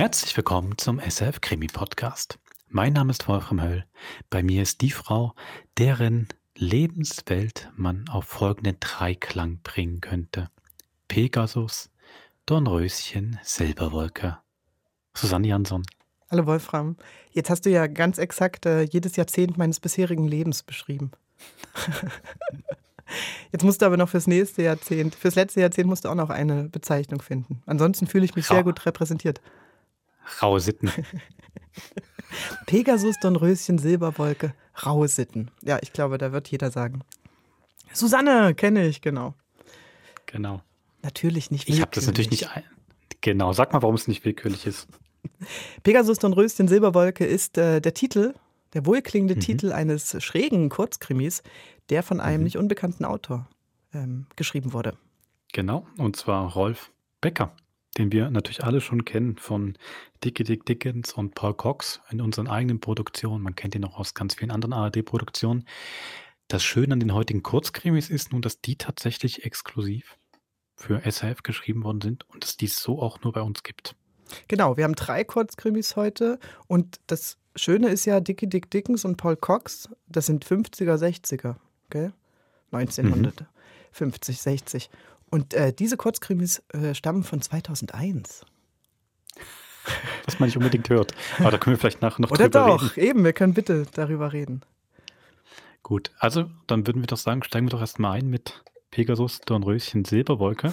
Herzlich willkommen zum SF Krimi Podcast. Mein Name ist Wolfram Höll. Bei mir ist die Frau, deren Lebenswelt man auf folgenden Dreiklang bringen könnte. Pegasus, Dornröschen, Silberwolke. Susanne Jansson. Hallo Wolfram. Jetzt hast du ja ganz exakt äh, jedes Jahrzehnt meines bisherigen Lebens beschrieben. Jetzt musst du aber noch fürs nächste Jahrzehnt, fürs letzte Jahrzehnt musst du auch noch eine Bezeichnung finden. Ansonsten fühle ich mich Ra sehr gut repräsentiert. Raue Sitten. Pegasus, Dornröschen, Silberwolke, raue Sitten. Ja, ich glaube, da wird jeder sagen. Susanne, kenne ich, genau. Genau. Natürlich nicht willkürlich. Ich habe das natürlich nicht. Ein genau, sag mal, warum es nicht willkürlich ist. Pegasus, Dornröschen, Silberwolke ist äh, der Titel, der wohlklingende mhm. Titel eines schrägen Kurzkrimis, der von einem mhm. nicht unbekannten Autor ähm, geschrieben wurde. Genau, und zwar Rolf Becker den wir natürlich alle schon kennen von Dickie Dick Dickens und Paul Cox in unseren eigenen Produktionen. Man kennt ihn auch aus ganz vielen anderen ARD-Produktionen. Das Schöne an den heutigen Kurzkrimis ist nun, dass die tatsächlich exklusiv für SAF geschrieben worden sind und es dies so auch nur bei uns gibt. Genau, wir haben drei Kurzkrimis heute und das Schöne ist ja, Dickie Dick Dickens und Paul Cox, das sind 50er, 60er, gell? 1950, mhm. 60. Und äh, diese Kurzkrimis äh, stammen von 2001. Was man nicht unbedingt hört. Aber da können wir vielleicht nachher noch Oder drüber doch, reden. eben, wir können bitte darüber reden. Gut, also dann würden wir doch sagen, steigen wir doch erstmal ein mit Pegasus, Dornröschen, Silberwolke.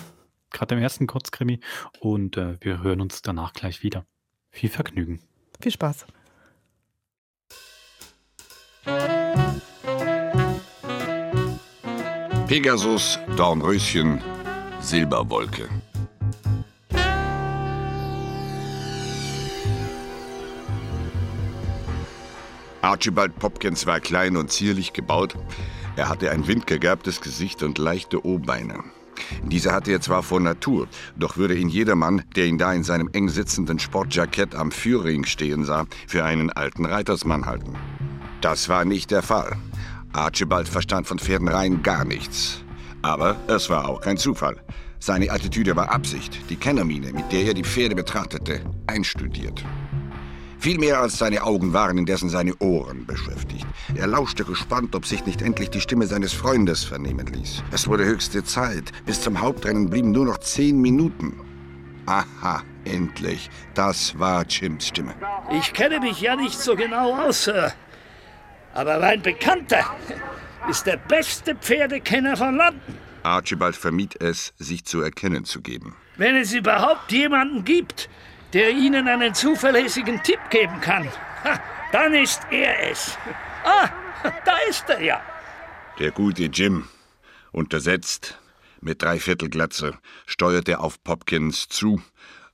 Gerade im ersten Kurzkrimi. Und äh, wir hören uns danach gleich wieder. Viel Vergnügen. Viel Spaß. Pegasus, Dornröschen, Silberwolke. Archibald Popkins war klein und zierlich gebaut. Er hatte ein windgegerbtes Gesicht und leichte O-Beine. Diese hatte er zwar von Natur, doch würde ihn jedermann, der ihn da in seinem eng sitzenden Sportjackett am Führring stehen sah, für einen alten Reitersmann halten. Das war nicht der Fall. Archibald verstand von Pferden rein gar nichts. Aber es war auch kein Zufall. Seine Attitüde war Absicht, die Kennermine, mit der er die Pferde betrachtete, einstudiert. Viel mehr als seine Augen waren indessen seine Ohren beschäftigt. Er lauschte gespannt, ob sich nicht endlich die Stimme seines Freundes vernehmen ließ. Es wurde höchste Zeit. Bis zum Hauptrennen blieben nur noch zehn Minuten. Aha, endlich. Das war Jims Stimme. Ich kenne mich ja nicht so genau aus, Sir. Aber mein Bekannter ist der beste Pferdekenner von London. Archibald vermied es, sich zu erkennen zu geben. Wenn es überhaupt jemanden gibt, der Ihnen einen zuverlässigen Tipp geben kann, dann ist er es. Ah, da ist er ja. Der gute Jim, untersetzt, mit Dreiviertelglatze, steuerte auf Popkins zu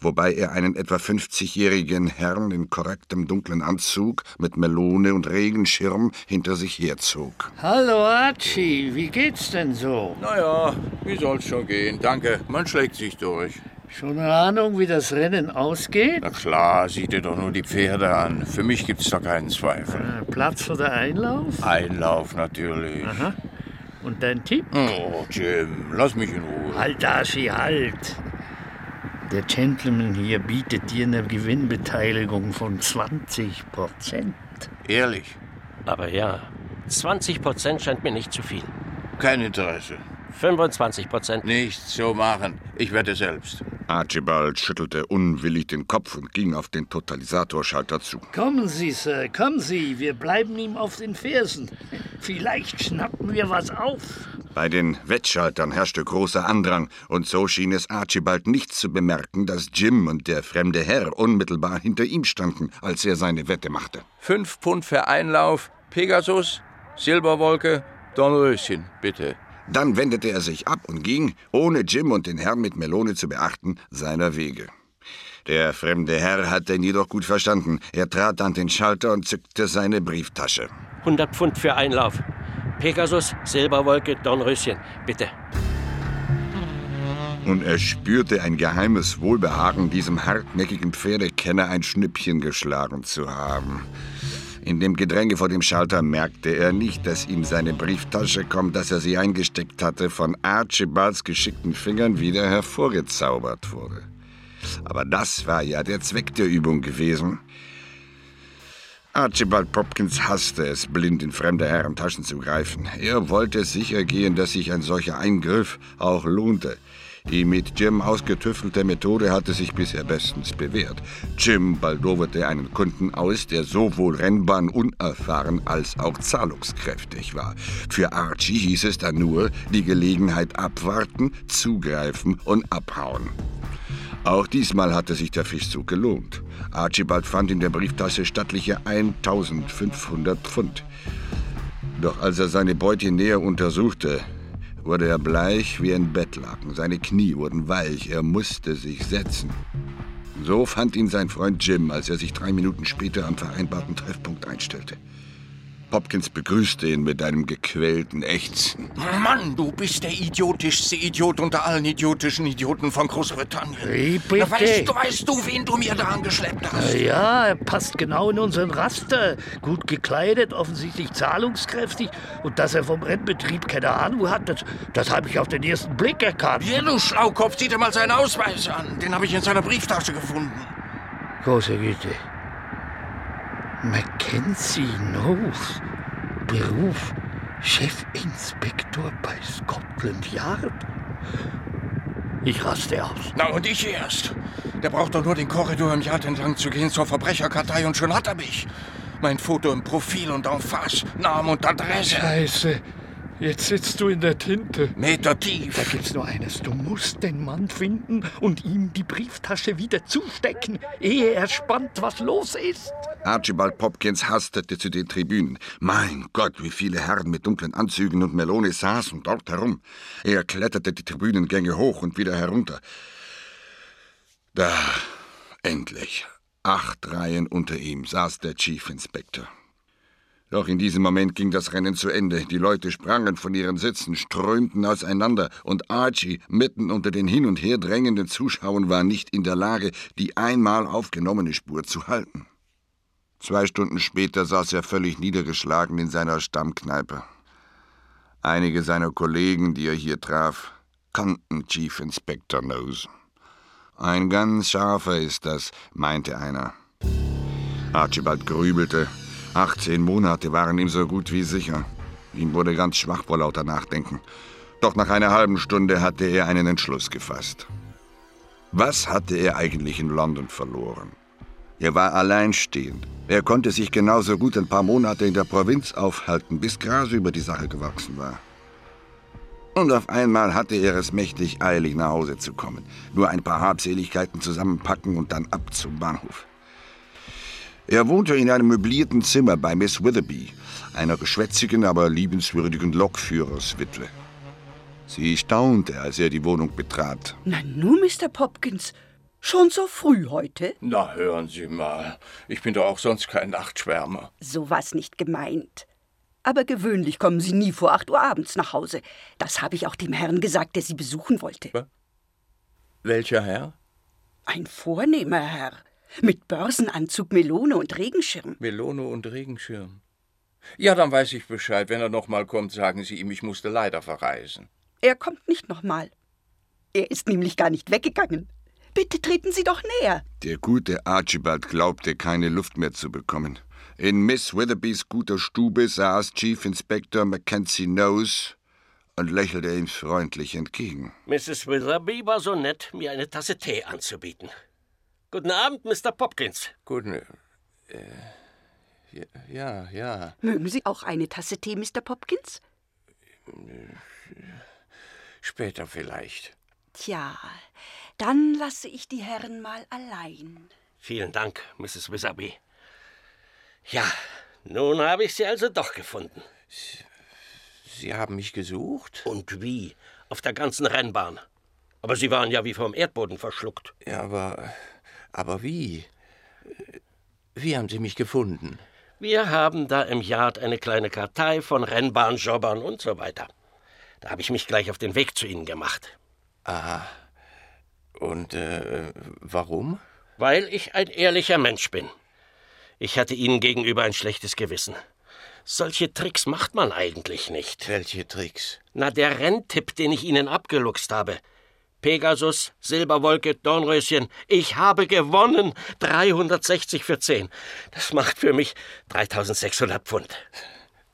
wobei er einen etwa 50-jährigen Herrn in korrektem dunklen Anzug mit Melone und Regenschirm hinter sich herzog. Hallo Archie, wie geht's denn so? Naja, wie soll's schon gehen, danke. Man schlägt sich durch. Schon eine Ahnung, wie das Rennen ausgeht? Na klar, sieh dir doch nur die Pferde an. Für mich gibt's da keinen Zweifel. Äh, Platz oder Einlauf? Einlauf natürlich. Aha. Und dein Tipp? Oh, Jim, lass mich in Ruhe. Halt, Archie, halt. Der Gentleman hier bietet dir eine Gewinnbeteiligung von 20 Prozent. Ehrlich? Aber ja, 20 Prozent scheint mir nicht zu viel. Kein Interesse. 25 Prozent. Nicht so machen. Ich werde selbst. Archibald schüttelte unwillig den Kopf und ging auf den Totalisatorschalter zu. Kommen Sie, Sir, kommen Sie. Wir bleiben ihm auf den Fersen. Vielleicht schnappen wir was auf. Bei den Wettschaltern herrschte großer Andrang, und so schien es Archibald nicht zu bemerken, dass Jim und der fremde Herr unmittelbar hinter ihm standen, als er seine Wette machte. Fünf Pfund für Einlauf, Pegasus, Silberwolke, Dornröschen, bitte. Dann wendete er sich ab und ging, ohne Jim und den Herrn mit Melone zu beachten, seiner Wege. Der fremde Herr hatte ihn jedoch gut verstanden. Er trat an den Schalter und zückte seine Brieftasche. 100 Pfund für Einlauf. Pegasus, Silberwolke, Dornröschen, bitte. Und er spürte ein geheimes Wohlbehagen, diesem hartnäckigen Pferdekenner ein Schnippchen geschlagen zu haben. In dem Gedränge vor dem Schalter merkte er nicht, dass ihm seine Brieftasche, kaum dass er sie eingesteckt hatte, von Archibalds geschickten Fingern wieder hervorgezaubert wurde. Aber das war ja der Zweck der Übung gewesen. Archibald Popkins hasste es, blind in fremde Herrentaschen zu greifen. Er wollte sicher gehen, dass sich ein solcher Eingriff auch lohnte. Die mit Jim ausgetüftelte Methode hatte sich bisher bestens bewährt. Jim baldowerte einen Kunden aus, der sowohl Rennbahn unerfahren als auch zahlungskräftig war. Für Archie hieß es dann nur, die Gelegenheit abwarten, zugreifen und abhauen. Auch diesmal hatte sich der Fischzug gelohnt. Archibald fand in der Brieftasche stattliche 1500 Pfund. Doch als er seine Beute näher untersuchte, wurde er bleich wie ein Bettlaken. Seine Knie wurden weich, er musste sich setzen. So fand ihn sein Freund Jim, als er sich drei Minuten später am vereinbarten Treffpunkt einstellte. Hopkins begrüßte ihn mit einem gequälten Ächzen. Mann, du bist der idiotischste Idiot unter allen idiotischen Idioten von Großbritannien. Wie bitte? Na, weißt, du, weißt du, wen du mir da angeschleppt hast? Ja, er passt genau in unseren Raster. Gut gekleidet, offensichtlich zahlungskräftig. Und dass er vom Rennbetrieb keine Ahnung hat, das, das habe ich auf den ersten Blick erkannt. Hier, du Schlaukopf, sieh dir mal seinen Ausweis an. Den habe ich in seiner Brieftasche gefunden. Große Güte. Mackenzie Knowles. Beruf Chefinspektor bei Scotland Yard. Ich raste aus. Na, und ich erst. Der braucht doch nur den Korridor im Yard entlang zu gehen zur Verbrecherkartei und schon hat er mich. Mein Foto im Profil und en face, Name und Adresse. Scheiße. Jetzt sitzt du in der Tinte. Meter tief. Da gibt's nur eines. Du musst den Mann finden und ihm die Brieftasche wieder zustecken, ehe er spannt, was los ist. Archibald Popkins hastete zu den Tribünen. Mein Gott, wie viele Herren mit dunklen Anzügen und Melone saßen dort herum. Er kletterte die Tribünengänge hoch und wieder herunter. Da, endlich, acht Reihen unter ihm, saß der Chief Inspector. Doch in diesem Moment ging das Rennen zu Ende. Die Leute sprangen von ihren Sitzen, strömten auseinander, und Archie, mitten unter den hin und her drängenden Zuschauern, war nicht in der Lage, die einmal aufgenommene Spur zu halten. Zwei Stunden später saß er völlig niedergeschlagen in seiner Stammkneipe. Einige seiner Kollegen, die er hier traf, kannten Chief Inspector Nose. Ein ganz scharfer ist das, meinte einer. Archibald grübelte. 18 Monate waren ihm so gut wie sicher. Ihm wurde ganz schwach vor lauter Nachdenken. Doch nach einer halben Stunde hatte er einen Entschluss gefasst. Was hatte er eigentlich in London verloren? Er war alleinstehend. Er konnte sich genauso gut ein paar Monate in der Provinz aufhalten, bis Gras über die Sache gewachsen war. Und auf einmal hatte er es mächtig eilig, nach Hause zu kommen. Nur ein paar Habseligkeiten zusammenpacken und dann ab zum Bahnhof. Er wohnte in einem möblierten Zimmer bei Miss Witherby, einer geschwätzigen, aber liebenswürdigen Lokführerswitwe. Sie staunte, als er die Wohnung betrat. Na nu, Mr. Popkins, schon so früh heute? Na, hören Sie mal. Ich bin doch auch sonst kein Nachtschwärmer. So was nicht gemeint. Aber gewöhnlich kommen Sie nie vor acht Uhr abends nach Hause. Das habe ich auch dem Herrn gesagt, der Sie besuchen wollte. Welcher Herr? Ein vornehmer Herr. Mit Börsenanzug, Melone und Regenschirm. Melone und Regenschirm. Ja, dann weiß ich Bescheid. Wenn er noch mal kommt, sagen Sie ihm, ich musste leider verreisen. Er kommt nicht nochmal. Er ist nämlich gar nicht weggegangen. Bitte treten Sie doch näher. Der gute Archibald glaubte, keine Luft mehr zu bekommen. In Miss Witherbys guter Stube saß Chief Inspector Mackenzie Nose und lächelte ihm freundlich entgegen. Mrs. Witherby war so nett, mir eine Tasse Tee anzubieten. Guten Abend, Mr. Popkins. Guten. Äh, ja, ja. Mögen Sie auch eine Tasse Tee, Mr. Popkins? Später vielleicht. Tja, dann lasse ich die Herren mal allein. Vielen Dank, Mrs. Witherby. Ja, nun habe ich Sie also doch gefunden. Sie haben mich gesucht? Und wie? Auf der ganzen Rennbahn. Aber Sie waren ja wie vom Erdboden verschluckt. Ja, aber. Aber wie? Wie haben Sie mich gefunden? Wir haben da im Yard eine kleine Kartei von Rennbahnjobbern und so weiter. Da habe ich mich gleich auf den Weg zu Ihnen gemacht. Aha. Und äh, warum? Weil ich ein ehrlicher Mensch bin. Ich hatte Ihnen gegenüber ein schlechtes Gewissen. Solche Tricks macht man eigentlich nicht. Welche Tricks? Na, der Renntipp, den ich Ihnen abgeluchst habe. Pegasus, Silberwolke, Dornröschen. Ich habe gewonnen. 360 für 10. Das macht für mich 3600 Pfund.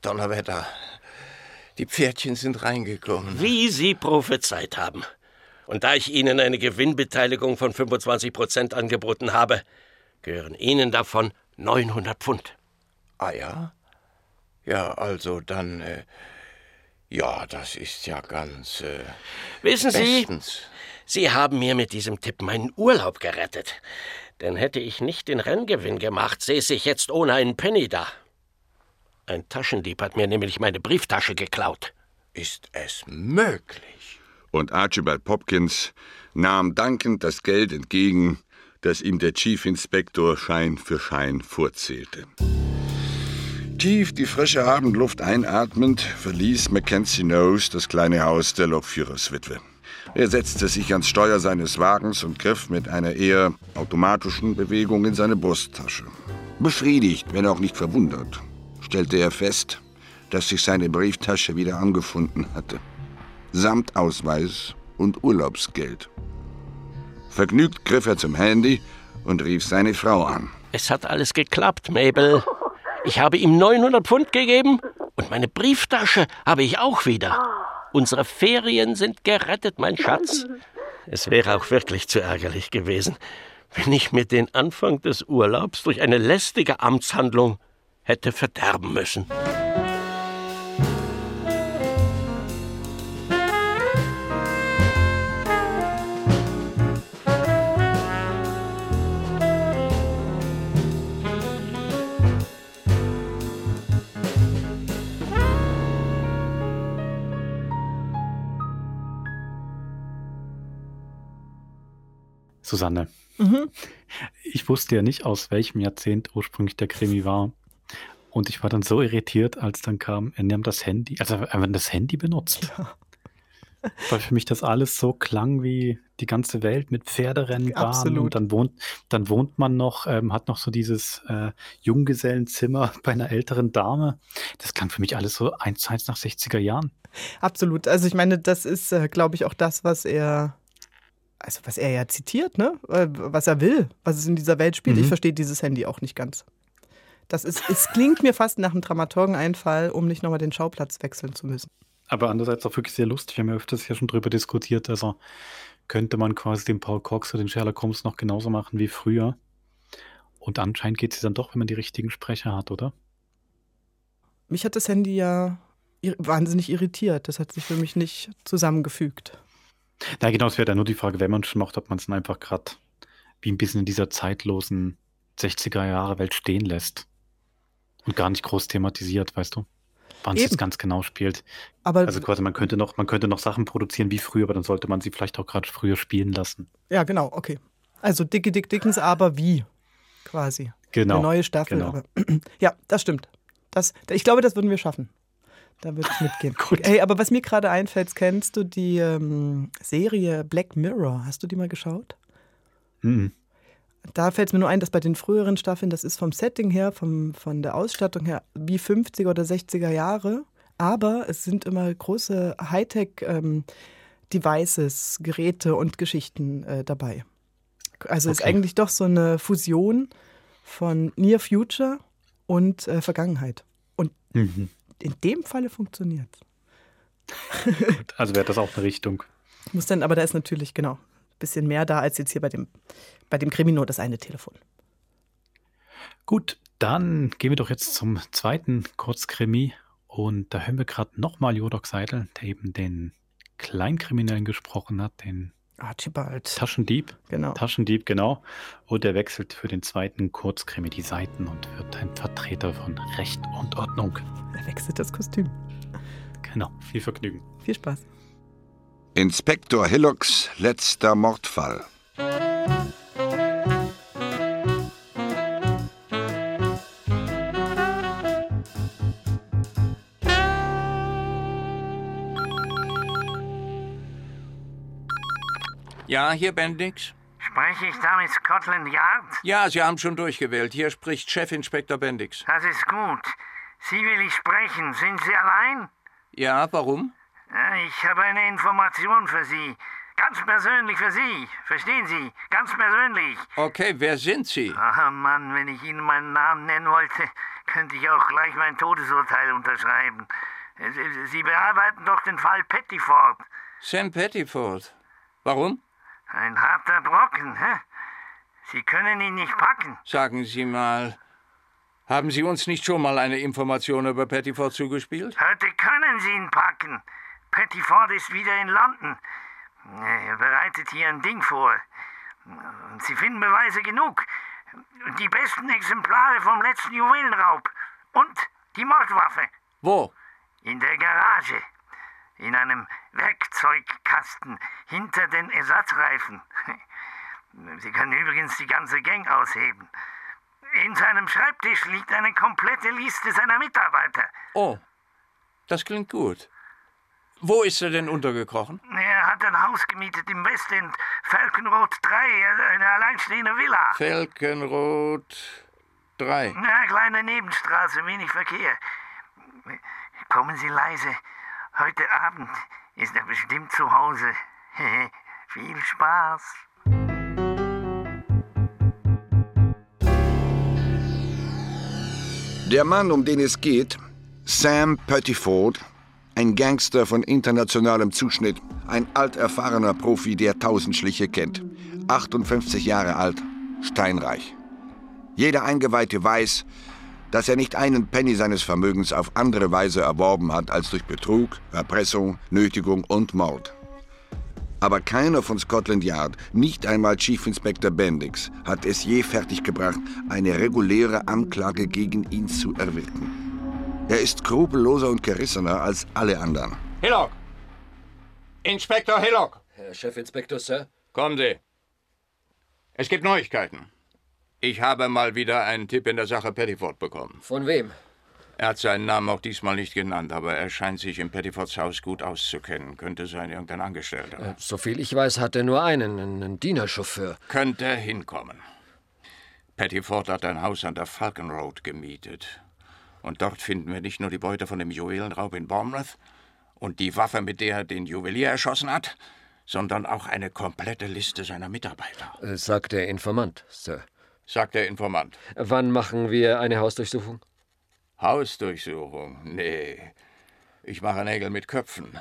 Donnerwetter. Die Pferdchen sind reingekommen. Wie Sie prophezeit haben. Und da ich Ihnen eine Gewinnbeteiligung von 25 Prozent angeboten habe, gehören Ihnen davon 900 Pfund. Ah ja? Ja, also dann. Äh, ja, das ist ja ganz. Äh, Wissen Sie, bestens. Sie haben mir mit diesem Tipp meinen Urlaub gerettet. Denn hätte ich nicht den Renngewinn gemacht, säße ich jetzt ohne einen Penny da. Ein Taschendieb hat mir nämlich meine Brieftasche geklaut. Ist es möglich? Und Archibald Popkins nahm dankend das Geld entgegen, das ihm der Chief Inspector Schein für Schein vorzählte. Tief die frische Abendluft einatmend verließ Mackenzie Nose das kleine Haus der Lokführerswitwe. Er setzte sich ans Steuer seines Wagens und griff mit einer eher automatischen Bewegung in seine Brusttasche. Befriedigt, wenn auch nicht verwundert, stellte er fest, dass sich seine Brieftasche wieder angefunden hatte. Samt Ausweis und Urlaubsgeld. Vergnügt griff er zum Handy und rief seine Frau an. Es hat alles geklappt, Mabel. Ich habe ihm 900 Pfund gegeben und meine Brieftasche habe ich auch wieder. Unsere Ferien sind gerettet, mein Schatz. Es wäre auch wirklich zu ärgerlich gewesen, wenn ich mir den Anfang des Urlaubs durch eine lästige Amtshandlung hätte verderben müssen. Susanne, ich wusste ja nicht, aus welchem Jahrzehnt ursprünglich der Krimi war. Und ich war dann so irritiert, als dann kam, er nimmt das Handy, also er hat das Handy benutzt. Weil für mich das alles so klang wie die ganze Welt mit Pferderennbahnen Absolut. und dann wohnt, dann wohnt man noch, ähm, hat noch so dieses äh, Junggesellenzimmer bei einer älteren Dame. Das klang für mich alles so eins zu eins nach 60er Jahren. Absolut. Also ich meine, das ist, äh, glaube ich, auch das, was er, also was er ja zitiert, ne? Äh, Was er will, was es in dieser Welt spielt. Ich verstehe dieses Handy auch nicht ganz. Das ist, es klingt mir fast nach einem Dramaturgeneinfall, um nicht nochmal den Schauplatz wechseln zu müssen. Aber andererseits auch wirklich sehr lustig. Wir haben ja öfters ja schon drüber diskutiert. Also könnte man quasi den Paul Cox oder den Sherlock Holmes noch genauso machen wie früher. Und anscheinend geht es dann doch, wenn man die richtigen Sprecher hat, oder? Mich hat das Handy ja wahnsinnig irritiert. Das hat sich für mich nicht zusammengefügt. Na genau, es wäre dann nur die Frage, wenn man schon macht, ob man es dann einfach gerade wie ein bisschen in dieser zeitlosen 60er Jahre Welt stehen lässt. Und gar nicht groß thematisiert, weißt du? Wann es jetzt ganz genau spielt. Aber Also quasi, man könnte noch, man könnte noch Sachen produzieren wie früher, aber dann sollte man sie vielleicht auch gerade früher spielen lassen. ja, genau, okay. Also Dicke Dick Dickens, aber wie? Quasi. Genau. Eine neue Staffel. genau. Aber, ja, das stimmt. Das, ich glaube, das würden wir schaffen. Da würde ich mitgehen. Gut. Hey, aber was mir gerade einfällt, kennst du die ähm, Serie Black Mirror? Hast du die mal geschaut? Mhm. Da fällt es mir nur ein, dass bei den früheren Staffeln, das ist vom Setting her, vom, von der Ausstattung her, wie 50er oder 60er Jahre. Aber es sind immer große Hightech-Devices, Geräte und Geschichten äh, dabei. Also ist Okay. eigentlich doch so eine Fusion von Near Future und äh, Vergangenheit. Und Mhm. In dem Falle funktioniert Also wäre das auch eine Richtung. Muss dann, aber da ist natürlich, genau, ein bisschen mehr da als jetzt hier bei dem, bei dem Krimi nur das eine Telefon. Gut, dann gehen wir doch jetzt zum zweiten Kurzkrimi. Und da hören wir gerade nochmal Jodok Seidel, der eben den Kleinkriminellen gesprochen hat, den Archibald. Taschendieb. Genau. Taschendieb, genau. Und er wechselt für den zweiten Kurzkrimi die Seiten und wird ein Vertreter von Recht und Ordnung. Er wechselt das Kostüm. Genau, viel Vergnügen. Viel Spaß. Inspektor Hillocks letzter Mordfall. Ja, hier Bendix. Spreche ich da mit Scotland Yard? Ja, Sie haben schon durchgewählt. Hier spricht Chefinspektor Bendix. Das ist gut. Sie will ich sprechen. Sind Sie allein? Ja, warum? Ich habe eine Information für Sie. Ganz persönlich für Sie. Verstehen Sie? Ganz persönlich. Okay, wer sind Sie? Ach Mann, wenn ich Ihnen meinen Namen nennen wollte, könnte ich auch gleich mein Todesurteil unterschreiben. Sie, Sie bearbeiten doch den Fall Pettiford. Sam Pettiford. Warum? Ein harter Brocken, hä? Sie können ihn nicht packen. Sagen Sie mal, haben Sie uns nicht schon mal eine Information über Pettiford zugespielt? Heute können Sie ihn packen. Pettiford ist wieder in London. Er bereitet hier ein Ding vor. Sie finden Beweise genug. Die besten Exemplare vom letzten Juwelenraub. Und die Mordwaffe. Wo? In der Garage. In einem Werkzeugkasten hinter den Ersatzreifen. Sie können übrigens die ganze Gang ausheben. In seinem Schreibtisch liegt eine komplette Liste seiner Mitarbeiter. Oh, das klingt gut. Wo ist er denn untergekrochen? Er hat ein Haus gemietet im Westend, Falkenroth 3, eine alleinstehende Villa. Falkenroth 3. Eine kleine Nebenstraße, wenig Verkehr. Kommen Sie leise. Heute Abend ist er bestimmt zu Hause. Viel Spaß. Der Mann, um den es geht, Sam Pettiford, ein Gangster von internationalem Zuschnitt, ein alterfahrener Profi, der tausend Schliche kennt. 58 Jahre alt, steinreich. Jeder Eingeweihte weiß, dass er nicht einen Penny seines Vermögens auf andere Weise erworben hat als durch Betrug, Erpressung, Nötigung und Mord. Aber keiner von Scotland Yard, nicht einmal Chief Inspector Bendix, hat es je fertiggebracht, eine reguläre Anklage gegen ihn zu erwirken. Er ist skrupelloser und gerissener als alle anderen. Hillock! Inspektor Hillock! Herr Chefinspektor, Sir? Kommen Sie. Es gibt Neuigkeiten. Ich habe mal wieder einen Tipp in der Sache Pettiford bekommen. Von wem? Er hat seinen Namen auch diesmal nicht genannt, aber er scheint sich im Pettifords Haus gut auszukennen. Könnte sein irgendein Angestellter. Äh, soviel ich weiß, hat er nur einen, einen Dienerchauffeur. Könnte hinkommen. Pettiford hat ein Haus an der Falcon Road gemietet. Und dort finden wir nicht nur die Beute von dem Juwelenraub in Bournemouth und die Waffe, mit der er den Juwelier erschossen hat, sondern auch eine komplette Liste seiner Mitarbeiter. Äh, sagt der Informant, Sir. Sagt der Informant. Wann machen wir eine Hausdurchsuchung? Hausdurchsuchung? Nee. Ich mache Nägel mit Köpfen.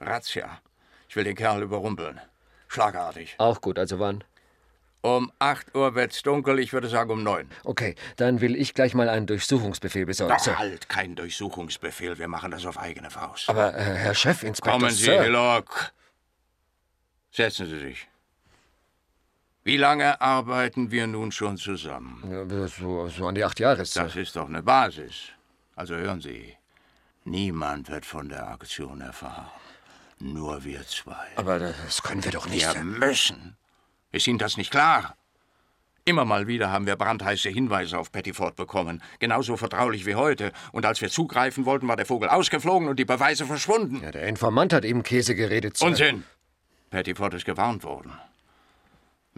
Razzia. Ich will den Kerl überrumpeln. Schlagartig. Auch gut, also wann? Um 8 Uhr wird's dunkel, ich würde sagen um 9. Okay, dann will ich gleich mal einen Durchsuchungsbefehl besorgen. Doch, Sir. halt, kein Durchsuchungsbefehl. Wir machen das auf eigene Faust. Aber, äh, Herr Chefinspektor, Kommen Sie, Sir. Hillock. Setzen Sie sich. Wie lange arbeiten wir nun schon zusammen? Ja, So, so an die acht Jahre, Sir. Das ist doch eine Basis. Also hören Sie, niemand wird von der Aktion erfahren. Nur wir zwei. Aber das können wir doch nicht. Wir müssen. Ist Ihnen das nicht klar? Immer mal wieder haben wir brandheiße Hinweise auf Pettiford bekommen. Genauso vertraulich wie heute. Und als wir zugreifen wollten, war der Vogel ausgeflogen und die Beweise verschwunden. Ja, der Informant hat eben Käse geredet, Sir. Unsinn! Pettiford ist gewarnt worden.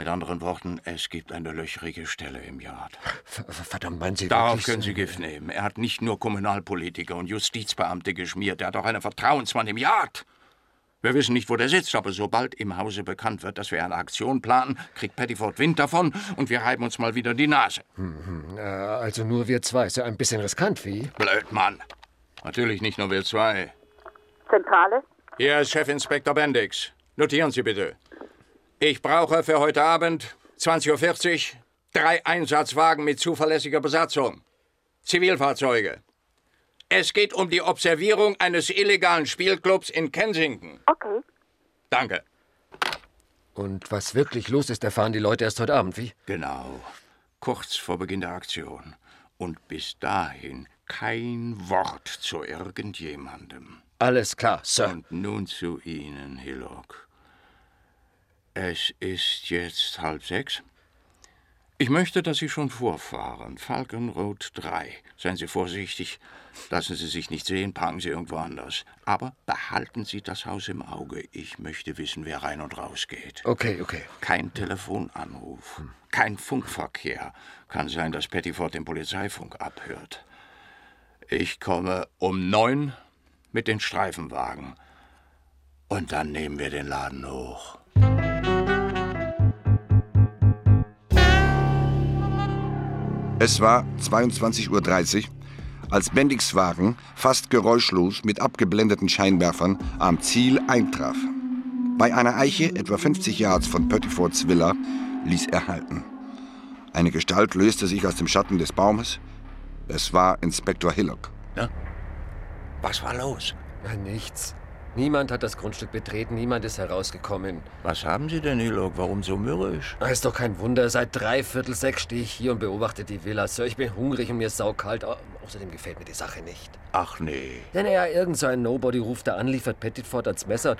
Mit anderen Worten, es gibt eine löcherige Stelle im Yard. Ver- ver- Verdammt, meinen Sie Darauf wirklich, können? Sie Gift nehmen. Er hat nicht nur Kommunalpolitiker und Justizbeamte geschmiert, er hat auch einen Vertrauensmann im Yard. Wir wissen nicht, wo der sitzt, aber sobald im Hause bekannt wird, dass wir eine Aktion planen, kriegt Pettiford Wind davon und wir reiben uns mal wieder die Nase. Äh, also nur wir zwei. Ist ja ein bisschen riskant, wie? Blöd, Mann. Natürlich nicht nur wir zwei. Zentrale? Hier ist Chefinspektor Bendix. Notieren Sie bitte. Ich brauche für heute Abend 20.40 Uhr drei Einsatzwagen mit zuverlässiger Besatzung. Zivilfahrzeuge. Es geht um die Observierung eines illegalen Spielclubs in Kensington. Okay. Danke. Und was wirklich los ist, erfahren die Leute erst heute Abend, wie? Genau. Kurz vor Beginn der Aktion. Und bis dahin kein Wort zu irgendjemandem. Alles klar, Sir. Und nun zu Ihnen, Hillock. Es ist jetzt halb sechs. Ich möchte, dass Sie schon vorfahren. Falcon Road 3. Seien Sie vorsichtig. Lassen Sie sich nicht sehen, parken Sie irgendwo anders. Aber behalten Sie das Haus im Auge. Ich möchte wissen, wer rein und raus geht. Okay, okay. Kein Telefonanruf, kein Funkverkehr. Kann sein, dass Pettiford den Polizeifunk abhört. Ich komme um neun mit den Streifenwagen. Und dann nehmen wir den Laden hoch. Es war 22.30 Uhr, als Bendix Wagen fast geräuschlos mit abgeblendeten Scheinwerfern am Ziel eintraf. Bei einer Eiche, etwa 50 Yards von Pettifords Villa, ließ er halten. Eine Gestalt löste sich aus dem Schatten des Baumes. Es war Inspektor Hillock. Na? Was war los? Ja, nichts. Niemand hat das Grundstück betreten, niemand ist herausgekommen. Was haben Sie denn, Hillock? Warum so mürrisch? Ah, Ist doch kein Wunder. Seit dreiviertel sechs stehe ich hier und beobachte die Villa. Sir, ich bin hungrig und mir ist saukalt. Au- Außerdem gefällt mir die Sache nicht. Ach nee. Ja, naja, irgend so ein Nobody ruft da an, liefert Pettiford ans Messer.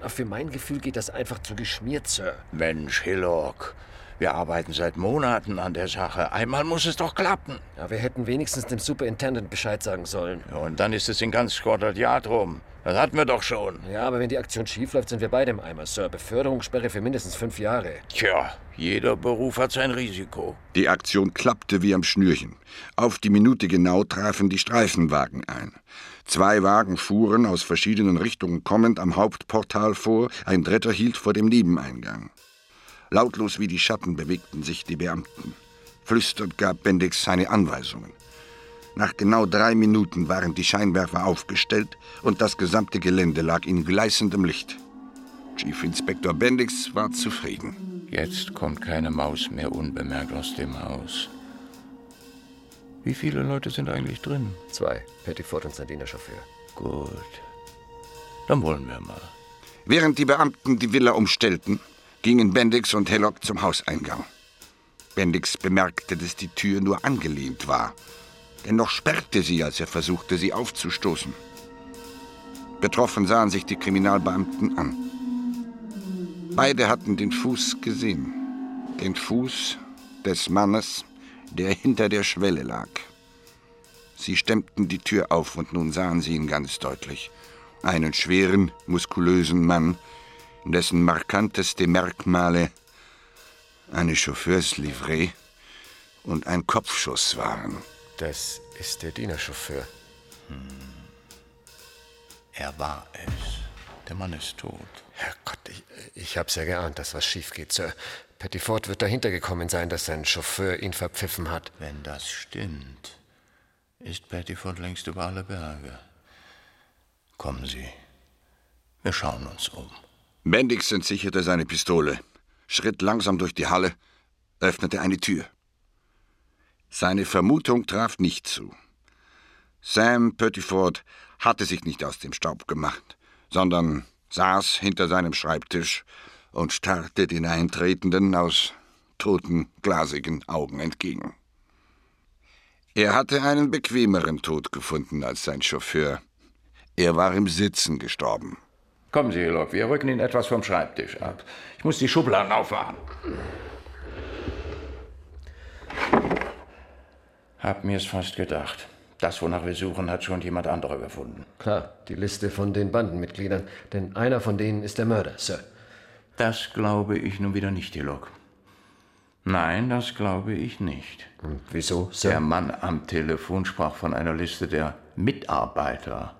Aber Für mein Gefühl geht das einfach zu geschmiert, Sir. Mensch, Hillock. Wir arbeiten seit Monaten an der Sache. Einmal muss es doch klappen. Ja, wir hätten wenigstens dem Superintendent Bescheid sagen sollen. Ja, und dann ist es in ganz Scotland Yard rum. Das hatten wir doch schon. Ja, aber wenn die Aktion schief läuft, sind wir beide im Eimer, Sir. Beförderungssperre für mindestens fünf Jahre. Tja, jeder Beruf hat sein Risiko. Die Aktion klappte wie am Schnürchen. Auf die Minute genau trafen die Streifenwagen ein. Zwei Wagen fuhren aus verschiedenen Richtungen kommend am Hauptportal vor, ein dritter hielt vor dem Nebeneingang. Lautlos wie die Schatten bewegten sich die Beamten. Flüsternd gab Bendix seine Anweisungen. Nach genau drei Minuten waren die Scheinwerfer aufgestellt und das gesamte Gelände lag in gleißendem Licht. Chief Inspector Bendix war zufrieden. Jetzt kommt keine Maus mehr unbemerkt aus dem Haus. Wie viele Leute sind eigentlich drin? Zwei. Pettiford und sein Dienerchauffeur. Gut. Dann wollen wir mal. Während die Beamten die Villa umstellten, gingen Bendix und Hellock zum Hauseingang. Bendix bemerkte, dass die Tür nur angelehnt war. Dennoch sperrte sie, als er versuchte, sie aufzustoßen. Betroffen sahen sich die Kriminalbeamten an. Beide hatten den Fuß gesehen. Den Fuß des Mannes, der hinter der Schwelle lag. Sie stemmten die Tür auf und nun sahen sie ihn ganz deutlich. Einen schweren, muskulösen Mann, dessen markanteste Merkmale eine Chauffeurslivree und ein Kopfschuss waren. Das ist der Dienerchauffeur. Er war es. Der Mann ist tot. Herrgott, ich, ich hab's ja geahnt, dass was schief geht, Sir. Pettiford wird dahinter gekommen sein, dass sein Chauffeur ihn verpfiffen hat. Wenn das stimmt, ist Pettiford längst über alle Berge. Kommen Sie. Wir schauen uns um. Bendix entsicherte seine Pistole, schritt langsam durch die Halle, öffnete eine Tür. Seine Vermutung traf nicht zu. Sam Pettiford hatte sich nicht aus dem Staub gemacht, sondern saß hinter seinem Schreibtisch und starrte den Eintretenden aus toten, glasigen Augen entgegen. Er hatte einen bequemeren Tod gefunden als sein Chauffeur. Er war im Sitzen gestorben. Kommen Sie, Hillock, wir rücken ihn etwas vom Schreibtisch ab. Ich muss die Schubladen aufmachen. Hab mir's fast gedacht. Das, wonach wir suchen, hat schon jemand anderer gefunden. Klar, die Liste von den Bandenmitgliedern. Denn einer von denen ist der Mörder, Sir. Das glaube ich nun wieder nicht, Hillock. Nein, das glaube ich nicht. Und wieso, Sir? Der Mann am Telefon sprach von einer Liste der Mitarbeiter.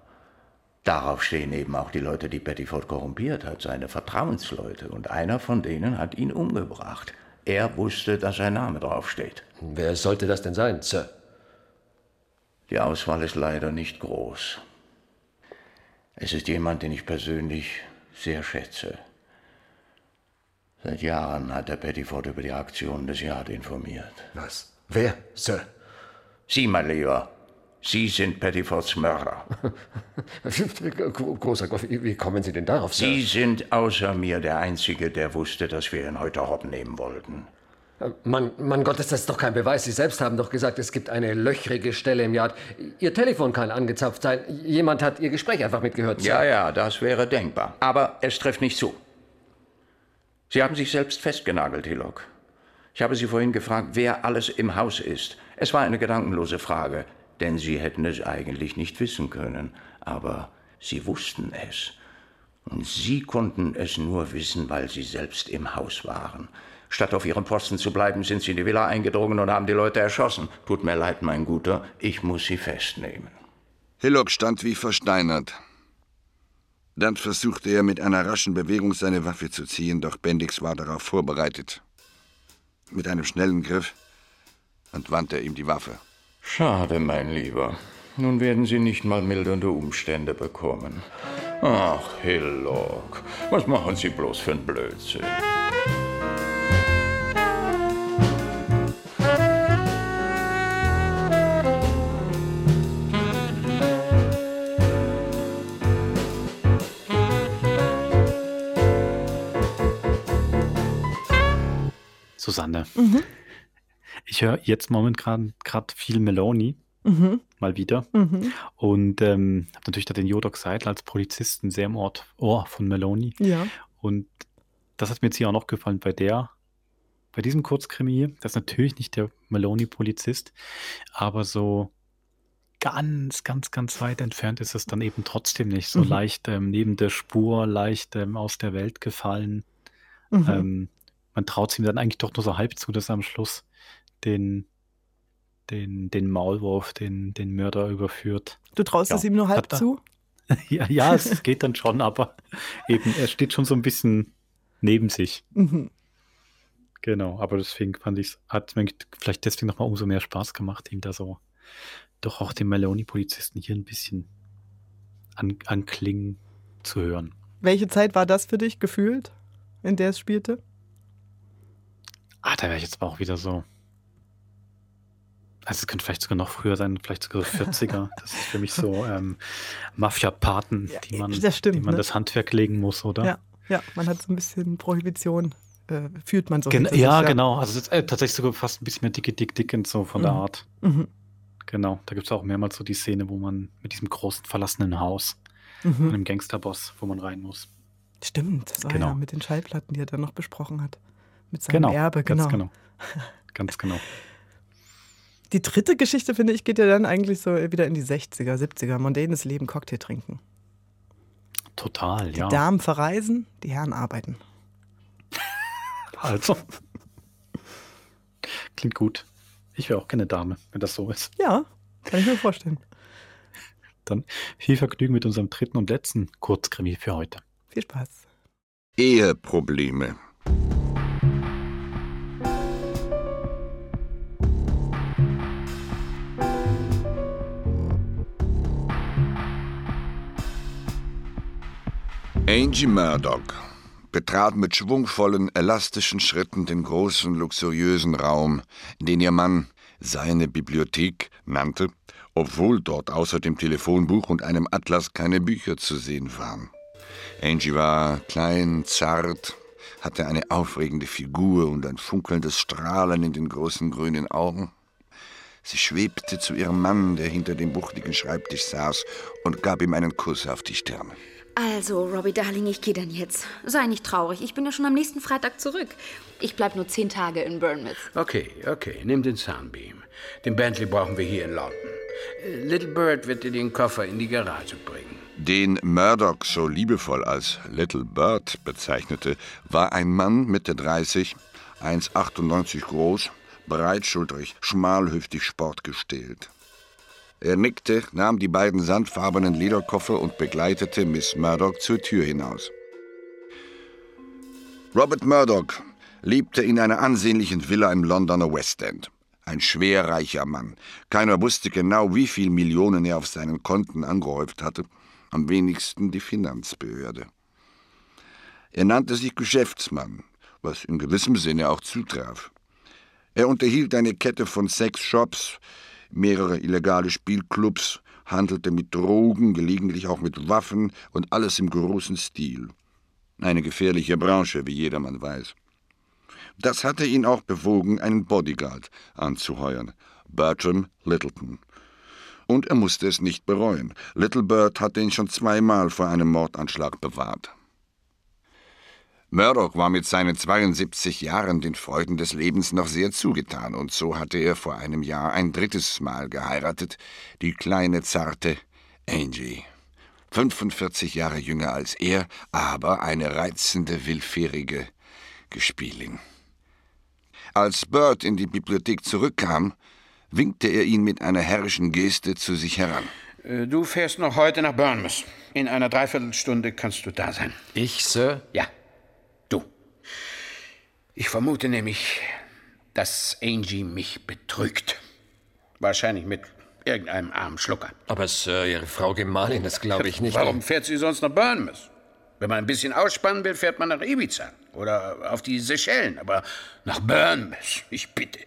Darauf stehen eben auch die Leute, die Pettiford korrumpiert hat, seine Vertrauensleute. Und einer von denen hat ihn umgebracht. Er wusste, dass sein Name draufsteht. Wer sollte das denn sein, Sir? Die Auswahl ist leider nicht groß. Es ist jemand, den ich persönlich sehr schätze. Seit Jahren hat der Pettiford über die Aktion des Yard informiert. Was? Wer, Sir? Sie, mein Lieber, Sie sind Pettifords Mörder. Großer Gott, wie kommen Sie denn darauf, Sir? Sie sind außer mir der Einzige, der wusste, dass wir ihn heute hoppen nehmen wollten. Mann, Mann Gott, das ist doch kein Beweis. Sie selbst haben doch gesagt, es gibt eine löchrige Stelle im Yard. Ihr Telefon kann angezapft sein. Jemand hat Ihr Gespräch einfach mitgehört, Sir. Ja, ja, das wäre denkbar. Aber es trifft nicht zu. Sie haben sich selbst festgenagelt, Hillock. Ich habe Sie vorhin gefragt, wer alles im Haus ist. Es war eine gedankenlose Frage, denn Sie hätten es eigentlich nicht wissen können. Aber Sie wussten es. Und Sie konnten es nur wissen, weil Sie selbst im Haus waren. Statt auf Ihrem Posten zu bleiben, sind Sie in die Villa eingedrungen und haben die Leute erschossen. Tut mir leid, mein Guter, ich muss Sie festnehmen. Hillock stand wie versteinert. Dann versuchte er mit einer raschen Bewegung seine Waffe zu ziehen, doch Bendix war darauf vorbereitet. Mit einem schnellen Griff und wandte ihm die Waffe. Schade, mein Lieber. Nun werden Sie nicht mal mildernde Umstände bekommen. Ach, Hillock, was machen Sie bloß für einen Blödsinn? Susanne. Mhm. Ich höre jetzt momentan gerade viel Meloni. Mhm. Mal wieder. Mhm. Und ähm, habe natürlich da den Jodok Seidel als Polizisten sehr im Ort, Ohr von Meloni. Ja. Und das hat mir jetzt hier auch noch gefallen bei der, bei diesem Kurzkrimi hier. Das ist natürlich nicht der Meloni-Polizist, aber so ganz, ganz, ganz weit entfernt ist es dann eben trotzdem nicht. So mhm. leicht ähm, neben der Spur, leicht ähm, aus der Welt gefallen. Mhm. Ähm, man traut es ihm dann eigentlich doch nur so halb zu, dass er am Schluss den, den, den Maulwurf, den, den Mörder überführt. Du traust ja, es ihm nur halb zu? ja, ja, es geht dann schon, aber eben, er steht schon so ein bisschen neben sich. Mhm. Genau, aber deswegen fand ich, hat mir vielleicht deswegen nochmal umso mehr Spaß gemacht, ihm da so doch auch den Meloni-Polizisten hier ein bisschen an, anklingen zu hören. Welche Zeit war das für dich gefühlt, in der es spielte? Ah, da wäre ich jetzt auch wieder so. Also es könnte vielleicht sogar noch früher sein, vielleicht sogar 40er. Das ist für mich so ähm, Mafia-Paten, die man, das, stimmt, die man ne? das Handwerk legen muss, oder? Ja, ja, man hat so ein bisschen Prohibition, äh, führt man so. Gen ja, sich, ja, genau. Also ist äh, tatsächlich sogar fast ein bisschen mehr dicke Dick Dickens so von mhm. der Art. Mhm. Genau, da gibt es auch mehrmals so die Szene, wo man mit diesem großen verlassenen Haus, mhm. einem Gangsterboss, wo man rein muss. Stimmt, das war genau. ja mit den Schallplatten, die er dann noch besprochen hat mit seinem genau, Erbe. Genau. Ganz genau. Ganz genau. Die dritte Geschichte, finde ich, geht ja dann eigentlich so wieder in die 60er, 70er. Mondänes Leben, Cocktail trinken. Total, die ja. Die Damen verreisen, die Herren arbeiten. Also. Klingt gut. Ich wäre auch keine Dame, wenn das so ist. Ja, kann ich mir vorstellen. Dann viel Vergnügen mit unserem dritten und letzten Kurzkrimi für heute. Viel Spaß. Eheprobleme. Angie Murdoch betrat mit schwungvollen, elastischen Schritten den großen, luxuriösen Raum, den ihr Mann seine Bibliothek nannte, obwohl dort außer dem Telefonbuch und einem Atlas keine Bücher zu sehen waren. Angie war klein, zart, hatte eine aufregende Figur und ein funkelndes Strahlen in den großen grünen Augen. Sie schwebte zu ihrem Mann, der hinter dem wuchtigen Schreibtisch saß, und gab ihm einen Kuss auf die Stirn. Also, Robbie Darling, ich gehe dann jetzt. Sei nicht traurig, ich bin ja schon am nächsten Freitag zurück. Ich bleib nur zehn Tage in Bournemouth. Okay, okay, nimm den Sunbeam. Den Bentley brauchen wir hier in London. Äh, Little Bird wird dir den Koffer in die Garage bringen. Den Murdoch so liebevoll als Little Bird bezeichnete, war ein Mann Mitte 30, 1,98 groß, breitschultrig, schmalhüftig sportgestählt. Er nickte, nahm die beiden sandfarbenen Lederkoffer und begleitete Miss Murdoch zur Tür hinaus. Robert Murdoch lebte in einer ansehnlichen Villa im Londoner West End. Ein schwerreicher Mann. Keiner wusste genau, wie viel Millionen er auf seinen Konten angehäuft hatte. Am wenigsten die Finanzbehörde. Er nannte sich Geschäftsmann, was in gewissem Sinne auch zutraf. Er unterhielt eine Kette von Sexshops, mehrere illegale Spielclubs, handelte mit Drogen, gelegentlich auch mit Waffen und alles im großen Stil. Eine gefährliche Branche, wie jedermann weiß. Das hatte ihn auch bewogen, einen Bodyguard anzuheuern, Bertram Littleton. Und er musste es nicht bereuen. Little Bird hatte ihn schon zweimal vor einem Mordanschlag bewahrt. Murdoch war mit seinen 72 Jahren den Freuden des Lebens noch sehr zugetan, und so hatte er vor einem Jahr ein drittes Mal geheiratet, die kleine, zarte Angie. 45 Jahre jünger als er, aber eine reizende, willfährige Gespielin. Als Bird in die Bibliothek zurückkam, winkte er ihn mit einer herrischen Geste zu sich heran. Äh, du fährst noch heute nach Bournemouth. In einer Dreiviertelstunde kannst du da sein. Ich, Sir? Ja. Ich vermute nämlich, dass Angie mich betrügt. Wahrscheinlich mit irgendeinem armen Schlucker. Aber Sir, Ihre Frau Gemahlin, das glaube ich nicht. Warum fährt sie sonst nach Bournemouth? Wenn man ein bisschen ausspannen will, fährt man nach Ibiza oder auf die Seychellen. Aber nach Bournemouth, ich bitte.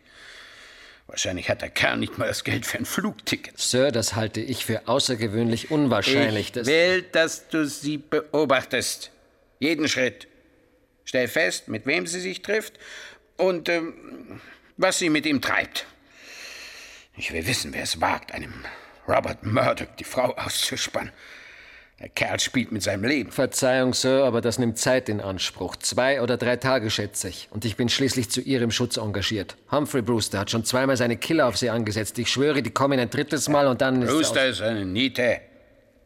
Wahrscheinlich hat der Kerl nicht mal das Geld für ein Flugticket. Sir, das halte ich für außergewöhnlich unwahrscheinlich. Ich dass will, dass du sie beobachtest. Jeden Schritt. Stell fest, mit wem sie sich trifft und ähm, was sie mit ihm treibt. Ich will wissen, wer es wagt, einem Robert Murdoch die Frau auszuspannen. Der Kerl spielt mit seinem Leben. Verzeihung, Sir, aber das nimmt Zeit in Anspruch. Zwei oder drei Tage, schätze ich. Und ich bin schließlich zu Ihrem Schutz engagiert. Humphrey Brewster hat schon zweimal seine Killer auf Sie angesetzt. Ich schwöre, die kommen ein drittes Mal und dann ist Brewster ist eine Niete.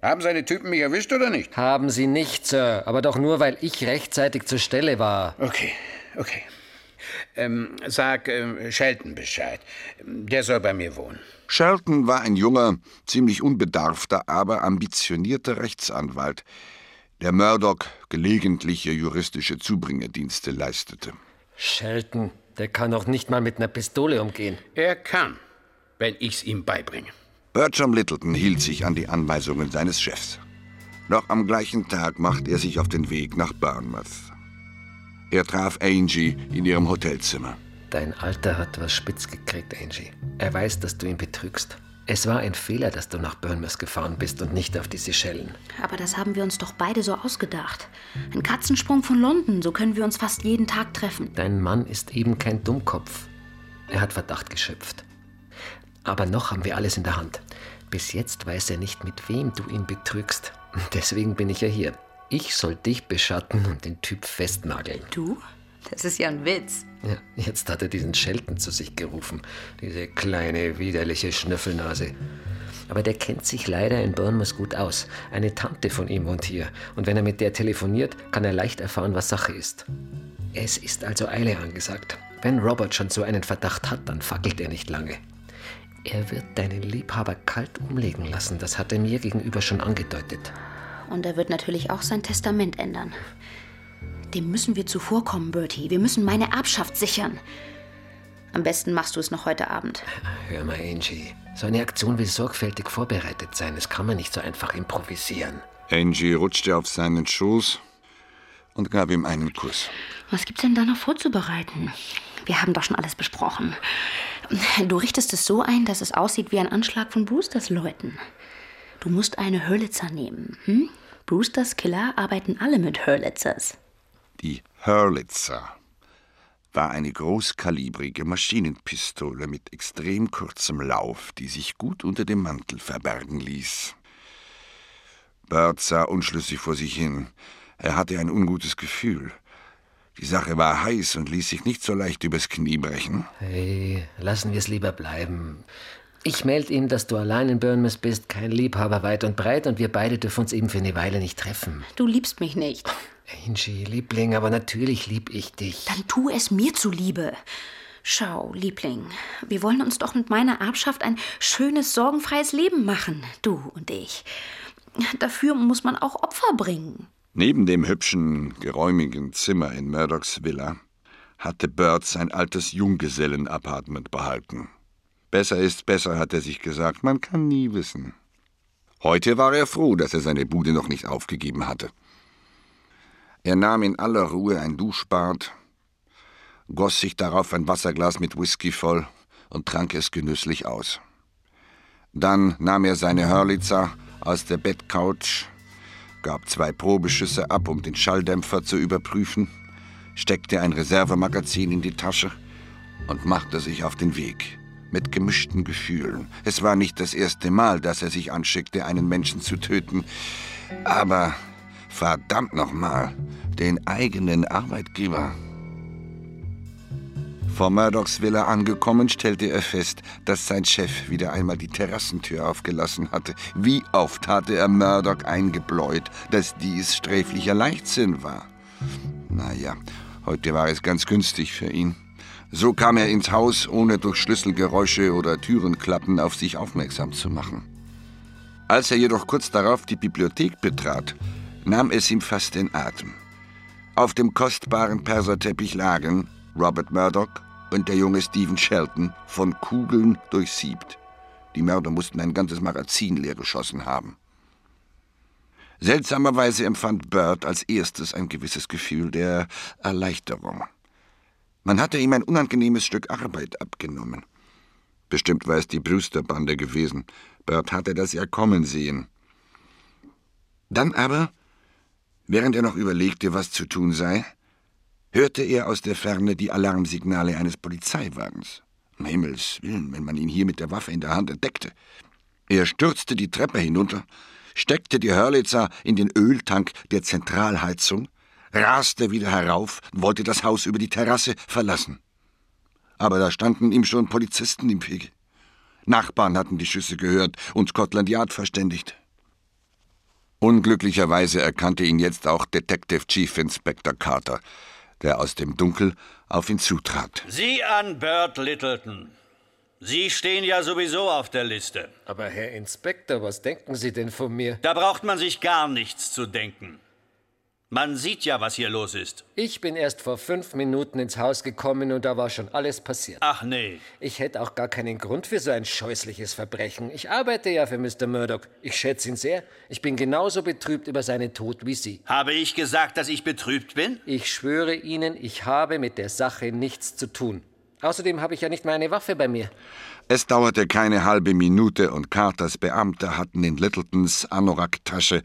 Haben seine Typen mich erwischt oder nicht? Haben Sie nicht, Sir. Aber doch nur, weil ich rechtzeitig zur Stelle war. Okay, okay. Ähm, sag ähm, Shelton Bescheid. Der soll bei mir wohnen. Shelton war ein junger, ziemlich unbedarfter, aber ambitionierter Rechtsanwalt, der Murdoch gelegentliche juristische Zubringerdienste leistete. Shelton, der kann doch nicht mal mit einer Pistole umgehen. Er kann, wenn ich's ihm beibringe. Bertram Littleton hielt sich an die Anweisungen seines Chefs. Noch am gleichen Tag machte er sich auf den Weg nach Bournemouth. Er traf Angie in ihrem Hotelzimmer. Dein Alter hat was spitz gekriegt, Angie. Er weiß, dass du ihn betrügst. Es war ein Fehler, dass du nach Bournemouth gefahren bist und nicht auf die Seychellen. Aber das haben wir uns doch beide so ausgedacht. Ein Katzensprung von London, so können wir uns fast jeden Tag treffen. Dein Mann ist eben kein Dummkopf. Er hat Verdacht geschöpft. Aber noch haben wir alles in der Hand. Bis jetzt weiß er nicht, mit wem du ihn betrügst. Deswegen bin ich ja hier. Ich soll dich beschatten und den Typ festnageln. Du? Das ist ja ein Witz. Ja, jetzt hat er diesen Schelten zu sich gerufen. Diese kleine, widerliche Schnüffelnase. Aber der kennt sich leider in Bournemouth gut aus. Eine Tante von ihm wohnt hier. Und wenn er mit der telefoniert, kann er leicht erfahren, was Sache ist. Es ist also Eile angesagt. Wenn Robert schon so einen Verdacht hat, dann fackelt er nicht lange. Er wird deinen Liebhaber kalt umlegen lassen. Das hat er mir gegenüber schon angedeutet. Und er wird natürlich auch sein Testament ändern. Dem müssen wir zuvorkommen, Bertie. Wir müssen meine Erbschaft sichern. Am besten machst du es noch heute Abend. Hör mal, Angie. So eine Aktion will sorgfältig vorbereitet sein. Das kann man nicht so einfach improvisieren. Angie rutschte auf seinen Schoß und gab ihm einen Kuss. Was gibt's denn da noch vorzubereiten? Wir haben doch schon alles besprochen. Du richtest es so ein, dass es aussieht wie ein Anschlag von Brewsters Leuten. Du musst eine Hörlitzer nehmen. Hm? Brewsters Killer arbeiten alle mit Hörlitzers. Die Hurlitzer war eine großkalibrige Maschinenpistole mit extrem kurzem Lauf, die sich gut unter dem Mantel verbergen ließ. Bert sah unschlüssig vor sich hin. Er hatte ein ungutes Gefühl. Die Sache war heiß und ließ sich nicht so leicht übers Knie brechen. Hey, lassen wir es lieber bleiben. Ich melde ihm, dass du allein in Bournemouth bist, kein Liebhaber weit und breit, und wir beide dürfen uns eben für eine Weile nicht treffen. Du liebst mich nicht. Angie, Liebling, aber natürlich lieb ich dich. Dann tu es mir zuliebe. Schau, Liebling, wir wollen uns doch mit meiner Erbschaft ein schönes, sorgenfreies Leben machen, du und ich. Dafür muss man auch Opfer bringen. Neben dem hübschen, geräumigen Zimmer in Murdochs Villa hatte Bert sein altes Junggesellenapartment behalten. Besser ist besser, hat er sich gesagt, man kann nie wissen. Heute war er froh, dass er seine Bude noch nicht aufgegeben hatte. Er nahm in aller Ruhe ein Duschbad, goss sich darauf ein Wasserglas mit Whisky voll und trank es genüsslich aus. Dann nahm er seine Hörlitzer aus der Bettcouch, gab zwei Probeschüsse ab, um den Schalldämpfer zu überprüfen, steckte ein Reservemagazin in die Tasche und machte sich auf den Weg mit gemischten Gefühlen. Es war nicht das erste Mal, dass er sich anschickte, einen Menschen zu töten, aber verdammt nochmal, den eigenen Arbeitgeber. Vor Murdochs Villa angekommen, stellte er fest, dass sein Chef wieder einmal die Terrassentür aufgelassen hatte. Wie oft hatte er Murdoch eingebläut, dass dies sträflicher Leichtsinn war. Naja, heute war es ganz günstig für ihn. So kam er ins Haus, ohne durch Schlüsselgeräusche oder Türenklappen auf sich aufmerksam zu machen. Als er jedoch kurz darauf die Bibliothek betrat, nahm es ihm fast den Atem. Auf dem kostbaren Perserteppich lagen Robert Murdoch, und der junge Stephen Shelton von Kugeln durchsiebt. Die Mörder mussten ein ganzes Magazin leer geschossen haben. Seltsamerweise empfand Bird als erstes ein gewisses Gefühl der Erleichterung. Man hatte ihm ein unangenehmes Stück Arbeit abgenommen. Bestimmt war es die Brewster-Bande gewesen. Bird hatte das ja kommen sehen. Dann aber, während er noch überlegte, was zu tun sei, hörte er aus der Ferne die Alarmsignale eines Polizeiwagens. Um Himmels Willen, wenn man ihn hier mit der Waffe in der Hand entdeckte. Er stürzte die Treppe hinunter, steckte die Hörlitzer in den Öltank der Zentralheizung, raste wieder herauf und wollte das Haus über die Terrasse verlassen. Aber da standen ihm schon Polizisten im Wege. Nachbarn hatten die Schüsse gehört und Scotland Yard verständigt. Unglücklicherweise erkannte ihn jetzt auch Detective Chief Inspector Carter, der aus dem Dunkel auf ihn zutrat. Sieh an, Bert Littleton. Sie stehen ja sowieso auf der Liste. Aber Herr Inspektor, was denken Sie denn von mir? Da braucht man sich gar nichts zu denken. Man sieht ja, was hier los ist. Ich bin erst vor fünf Minuten ins Haus gekommen und da war schon alles passiert. Ach nee. Ich hätte auch gar keinen Grund für so ein scheußliches Verbrechen. Ich arbeite ja für Mr. Murdoch. Ich schätze ihn sehr. Ich bin genauso betrübt über seinen Tod wie Sie. Habe ich gesagt, dass ich betrübt bin? Ich schwöre Ihnen, ich habe mit der Sache nichts zu tun. Außerdem habe ich ja nicht mal eine Waffe bei mir. Es dauerte keine halbe Minute und Carters Beamte hatten in Littletons Anorak-Tasche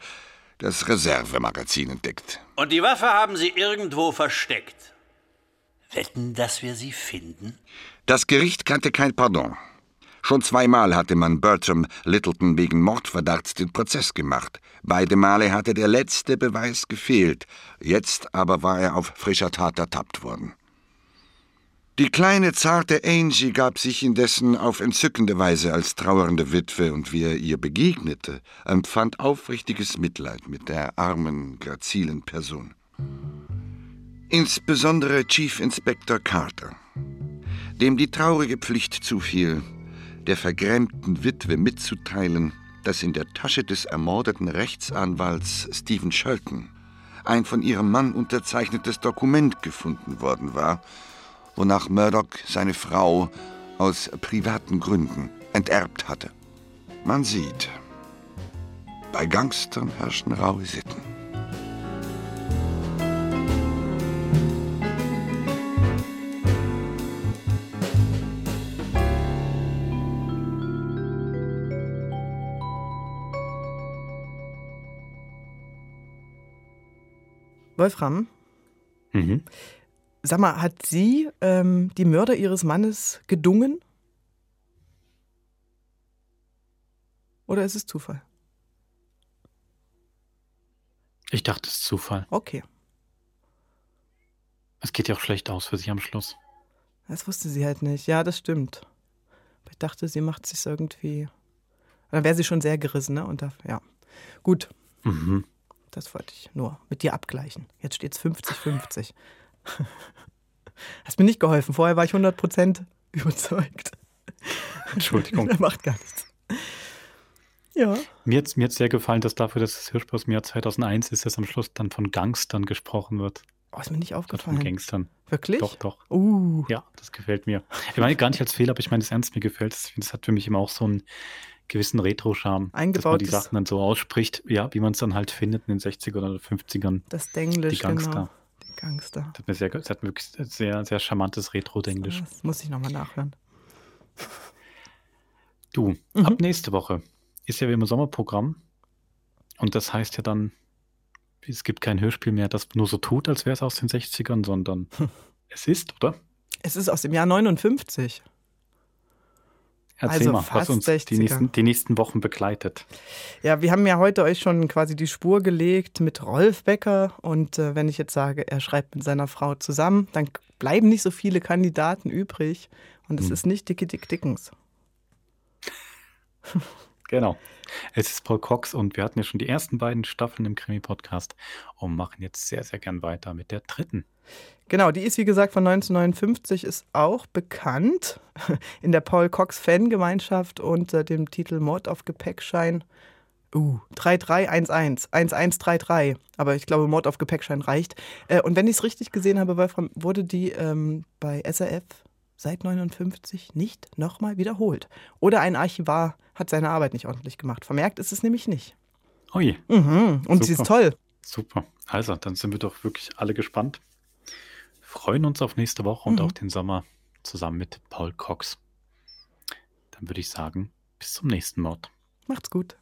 das Reservemagazin entdeckt. Und die Waffe haben Sie irgendwo versteckt. Wetten, dass wir sie finden? Das Gericht kannte kein Pardon. Schon zweimal hatte man Bertram Littleton wegen Mordverdachts den Prozess gemacht. Beide Male hatte der letzte Beweis gefehlt. Jetzt aber war er auf frischer Tat ertappt worden. Die kleine, zarte Angie gab sich indessen auf entzückende Weise als trauernde Witwe und wie er ihr begegnete, empfand aufrichtiges Mitleid mit der armen, grazilen Person. Insbesondere Chief Inspector Carter, dem die traurige Pflicht zufiel, der vergrämten Witwe mitzuteilen, dass in der Tasche des ermordeten Rechtsanwalts Stephen Shelton ein von ihrem Mann unterzeichnetes Dokument gefunden worden war, wonach Murdoch seine Frau aus privaten Gründen enterbt hatte. Man sieht, bei Gangstern herrschen raue Sitten. Wolfram, Mhm. Sag mal, hat sie ähm, die Mörder ihres Mannes gedungen? Oder ist es Zufall? Ich dachte, es ist Zufall. Okay, Es geht ja auch schlecht aus für sie am Schluss. das wusste sie halt nicht. Ja, das stimmt. Aber ich dachte, sie macht sich irgendwie. Dann wäre sie schon sehr gerissen, ne? Und da, ja. Gut, Mhm. das wollte ich nur mit dir abgleichen. Jetzt steht es 50-50. Hast mir nicht geholfen. Vorher war ich 100% überzeugt. Entschuldigung. Er macht gar nichts. Ja. Mir hat mir hat's sehr gefallen, dass dafür, dass es Hirschpass im Jahr 2001 ist, dass am Schluss dann von Gangstern gesprochen wird. Oh, ist mir nicht aufgefallen. von Gangstern. Wirklich? Doch, doch. Uh. Ja, das gefällt mir. Ich meine gar nicht als Fehler, aber ich meine es ernst, mir gefällt es. Das hat für mich immer auch so einen gewissen Retro-Charme. Dass man die Sachen dann so ausspricht, ja, wie man es dann halt findet in den 60ern oder 50ern. Das Denglisch, Die Gangster. genau. Gangster. Das hat mir sehr, das hat wirklich sehr, sehr charmantes Retro-Denglisch. Das muss ich nochmal nachhören. Du, Mhm. ab nächste Woche ist ja wie immer Sommerprogramm. Und das heißt ja dann, es gibt kein Hörspiel mehr, das nur so tut, als wäre es aus den 60ern, sondern es ist, oder? Es ist aus dem Jahr 59. Erzähl Also mal, was fast uns 60er. die nächsten, die nächsten Wochen begleitet. Ja, wir haben ja heute euch schon quasi die Spur gelegt mit Rolf Becker. Und äh, wenn ich jetzt sage, er schreibt mit seiner Frau zusammen, dann bleiben nicht so viele Kandidaten übrig. Und es Hm. ist nicht Dickie Dick Dickens. Genau. Es ist Paul Cox und wir hatten ja schon die ersten beiden Staffeln im Krimi-Podcast und machen jetzt sehr, sehr gern weiter mit der dritten. Genau, die ist wie gesagt von 1959, ist auch bekannt in der Paul Cox Fangemeinschaft unter dem Titel Mord auf Gepäckschein. Uh, 3311, 1133. Aber ich glaube, Mord auf Gepäckschein reicht. Äh, und wenn ich es richtig gesehen habe, Wolfram, wurde die ähm, bei SRF seit 59 nicht nochmal wiederholt. Oder ein Archivar hat seine Arbeit nicht ordentlich gemacht. Vermerkt ist es nämlich nicht. Ui. Mhm. Und sie ist toll. Super. Also, dann sind wir doch wirklich alle gespannt. Freuen uns auf nächste Woche und Mhm. auch den Sommer zusammen mit Paul Cox. Dann würde ich sagen, bis zum nächsten Mord. Macht's gut.